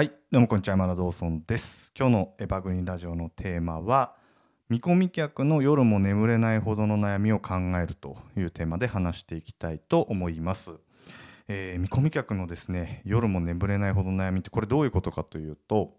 はい、どうもこんにちは、山田道尊です。今日のエバグリーンラジオのテーマは、見込み客の夜も眠れないほどの悩みを考えるというテーマで話していきたいと思います。えー見込み客のですね、夜も眠れないほどの悩みってこれどういうことかというと、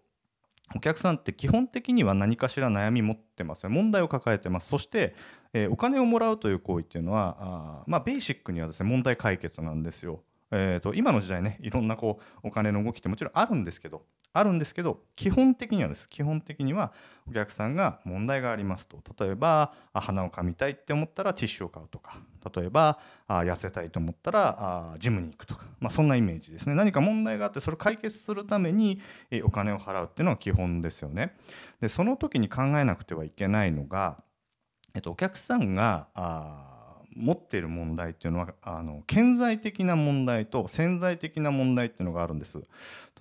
お客さんって基本的には何かしら悩み持ってますよ問題を抱えてますそして、えーお金をもらうという行為っていうのはあまあベーシックにはですね問題解決なんですよ。えー、と今の時代ねいろんなこうお金の動きってもちろんあるんですけどあるんですけど基本的にはです。基本的にはお客さんが問題がありますと。例えばあ鼻をかみたいって思ったらティッシュを買うとか。例えばあ痩せたいと思ったらジムに行くとか、まあ、そんなイメージですね。何か問題があってそれを解決するためにえお金を払うっていうのが基本ですよね。でその時に考えなくてはいけないのが、えっと、お客さんがあ持っている問題っていうのはあの顕在的な問題と潜在的な問題っていうのがあるんです。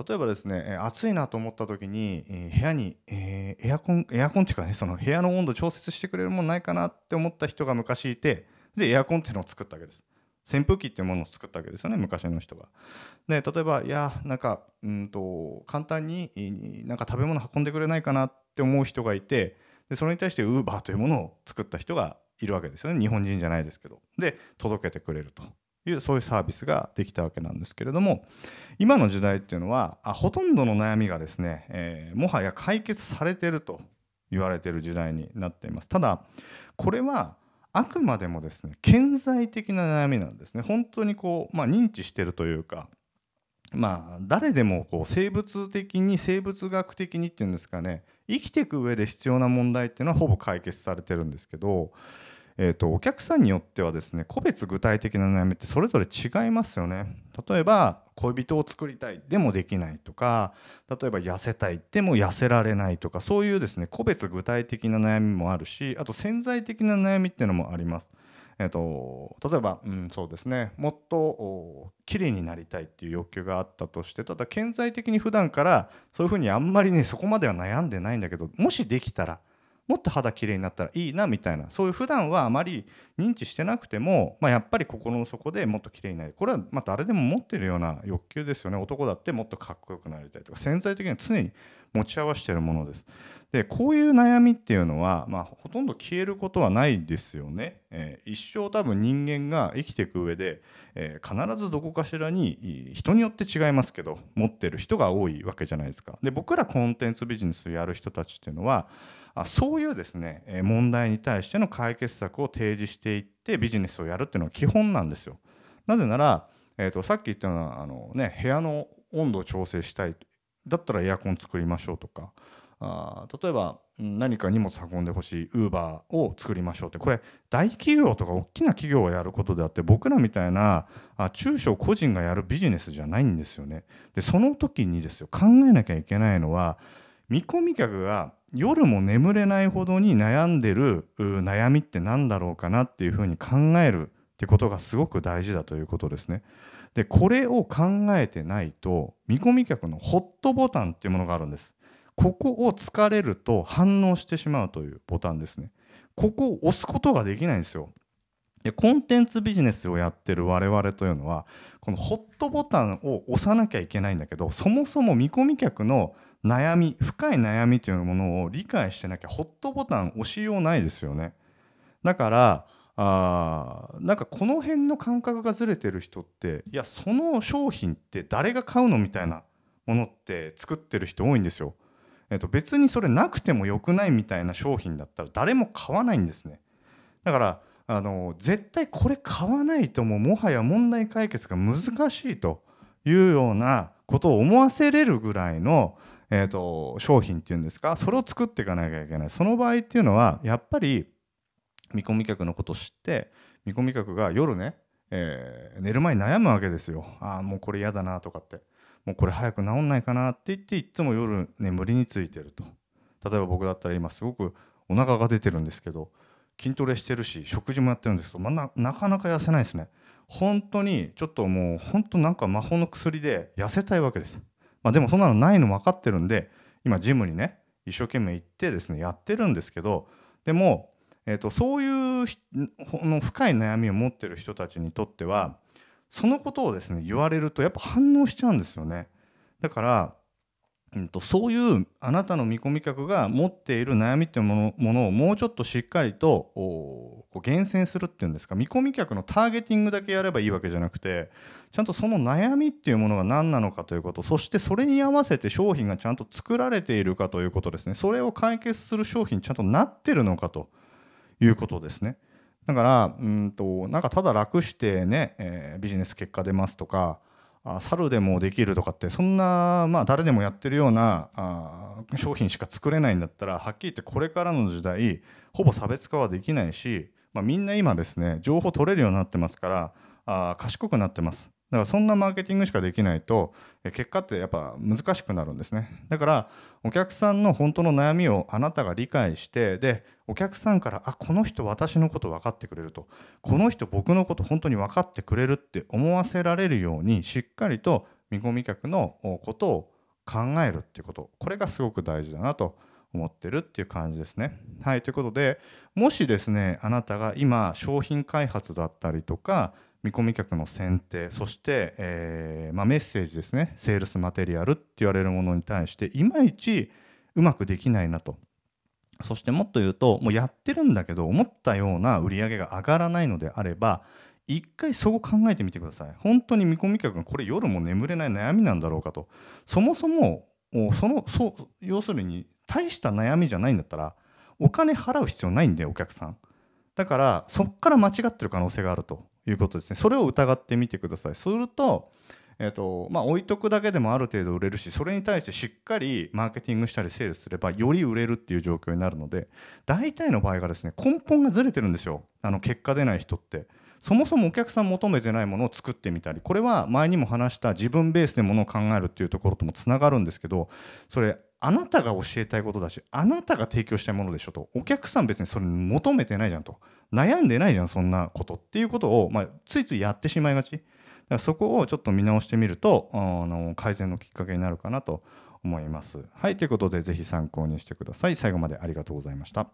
例えばですね暑いなと思った時に、え部屋に、えーエアコンエアコンっていうかねその部屋の温度調節してくれるものないかなって思った人が昔いてでエアコンっていうのを作ったわけです。扇風機っていうものを作ったわけですよね昔の人が。で例えばいやなんかうんと簡単になんか食べ物運んでくれないかなって思う人がいてでそれに対してウーバーというものを作った人がいるわけですよね日本人じゃないですけど。で届けてくれるというそういうサービスができたわけなんですけれども今の時代っていうのはあほとんどの悩みがですね、えーもはや解決されてると言われてる時代になっています。ただこれはあくまでもですね顕在的な悩みなんですね本当にこう、まあ、認知してるというかまあ誰でもこう生物的に生物学的にっていうんですかね生きていく上で必要な問題っていうのはほぼ解決されてるんですけど、えー、とお客さんによってはですね個別具体的な悩みってそれぞれ違いますよね。例えば恋人を作りたいでもできないとか例えば痩せたいでも痩せられないとかそういうですね個別具体的な悩みもあるしあと潜在的な悩みっていうのもあります。えっと例えば、うん、そうですねもっと綺麗になりたいっていう欲求があったとしてただ顕在的に普段からそういうふうにあんまりねそこまでは悩んでないんだけどもしできたらもっと肌きれいになったらいいなみたいなそういう普段はあまり認知してなくても、まあ、やっぱり心の底でもっときれいになるこれはま誰でも持ってるような欲求ですよね。男だってもっとかっこよくなりたいとか潜在的には常に持ち合わせてるものです。でこういう悩みっていうのは、まあ、ほとんど消えることはないですよね。えー一生多分人間が生きていく上で、えー必ずどこかしらに人によって違いますけど持ってる人が多いわけじゃないですか。で僕らコンテンツビジネスをやる人たちっていうのはあそういうですねえー問題に対しての解決策を提示していってビジネスをやるっていうのは基本なんですよ。なぜなら、えー、とさっき言ったようなあの、ね、部屋の温度を調整したいだったらエアコン作りましょうとかあ例えば何か荷物運んでほしいウーバーを作りましょうってこれ大企業とか大きな企業がやることであって僕らみたいなあ中小個人がやるビジネスじゃないんですよね。でその時にですよ考えなきゃいけないのは見込み客が夜も眠れないほどに悩んでる悩みって何だろうかなっていうふうに考えるってことがすごく大事だということですね。でこれを考えてないと見込み客のホットボタンっていうものがあるんです。ここを疲れると反応してしまうというボタンですね。ここを押すことができないんですよ。でコンテンツビジネスをやってる我々というのはこのホットボタンを押さなきゃいけないんだけどそもそも見込み客の悩み深い悩みというものを理解してなきゃホットボタン押しようないですよね。だからあなんかこの辺の感覚がずれてる人っていやその商品って誰が買うのみたいなものって作ってる人多いんですよ。えっと、別にそれなくてもよくないみたいな商品だったら誰も買わないんですね。だからあの絶対これ買わないとももはや問題解決が難しいというようなことを思わせれるぐらいの、えー、と商品っていうんですかそれを作っていかなきゃいけないその場合っていうのはやっぱり見込み客のことを知って見込み客が夜ね、えー寝る前に悩むわけですよ。ああもうこれ嫌だなとかって。もうこれ早く治んないかなって言っていつも夜眠りについてると。例えば僕だったら今すごくお腹が出てるんですけど筋トレしてるし食事もやってるんですけど、まあななかなか痩せないですね。本当にちょっともう本当なんか魔法の薬で痩せたいわけです、まあ、でもそんなのないの分かってるんで今ジムにね一生懸命行ってですねやってるんですけどでも、えー、とそういうの深い悩みを持ってる人たちにとってはそのことをですね言われるとやっぱ反応しちゃうんですよね。だからうんと、そういうあなたの見込み客が持っている悩みっていうものものをもうちょっとしっかりとこう厳選するっていうんですか。見込み客のターゲティングだけやればいいわけじゃなくてちゃんとその悩みっていうものが何なのかということそしてそれに合わせて商品がちゃんと作られているかということですね。それを解決する商品ちゃんとなってるのかと。いうことですね。だからうんとなんかただ楽してね、えー、ビジネス結果出ますとかあ猿でもできるとかってそんな、まあ、誰でもやってるようなあ商品しか作れないんだったらはっきり言ってこれからの時代ほぼ差別化はできないし、まあ、みんな今ですね情報取れるようになってますからあ賢くなってます。だからそんなマーケティングしかできないと結果ってやっぱ難しくなるんですね。だからお客さんの本当の悩みをあなたが理解してでお客さんからあこの人私のこと分かってくれると。この人僕のこと本当に分かってくれるって思わせられるようにしっかりと見込み客のことを考えるっていうこと。これがすごく大事だなと思ってるっていう感じですね。はいということでもしですねあなたが今商品開発だったりとか見込み客の選定そして、えーまあ、メッセージですね。セールスマテリアルって言われるものに対していまいちうまくできないなと。そしてもっと言うともうやってるんだけど思ったような売り上げが上がらないのであれば一回そこ考えてみてください。本当に見込み客がこれ夜も眠れない悩みなんだろうかと。そもそもそのそ要するに大した悩みじゃないんだったらお金払う必要ないんでお客さん。だからそこから間違ってる可能性があると。いうことですね。それを疑ってみてください。するとえーとまあ、置いとくだけでもある程度売れるしそれに対してしっかりマーケティングしたりセールすればより売れるっていう状況になるので大体の場合がですね根本がずれてるんですよ。あの結果出ない人って。そもそもお客さん求めてないものを作ってみたりこれは前にも話した自分ベースでものを考えるっていうところともつながるんですけどそれあなたが教えたいことだしあなたが提供したいものでしょとお客さん別にそれ求めてないじゃんと悩んでないじゃんそんなことっていうことを、まあ、ついついやってしまいがちだからそこをちょっと見直してみるとあの改善のきっかけになるかなと思います。はいということで是非参考にしてください。最後までありがとうございました。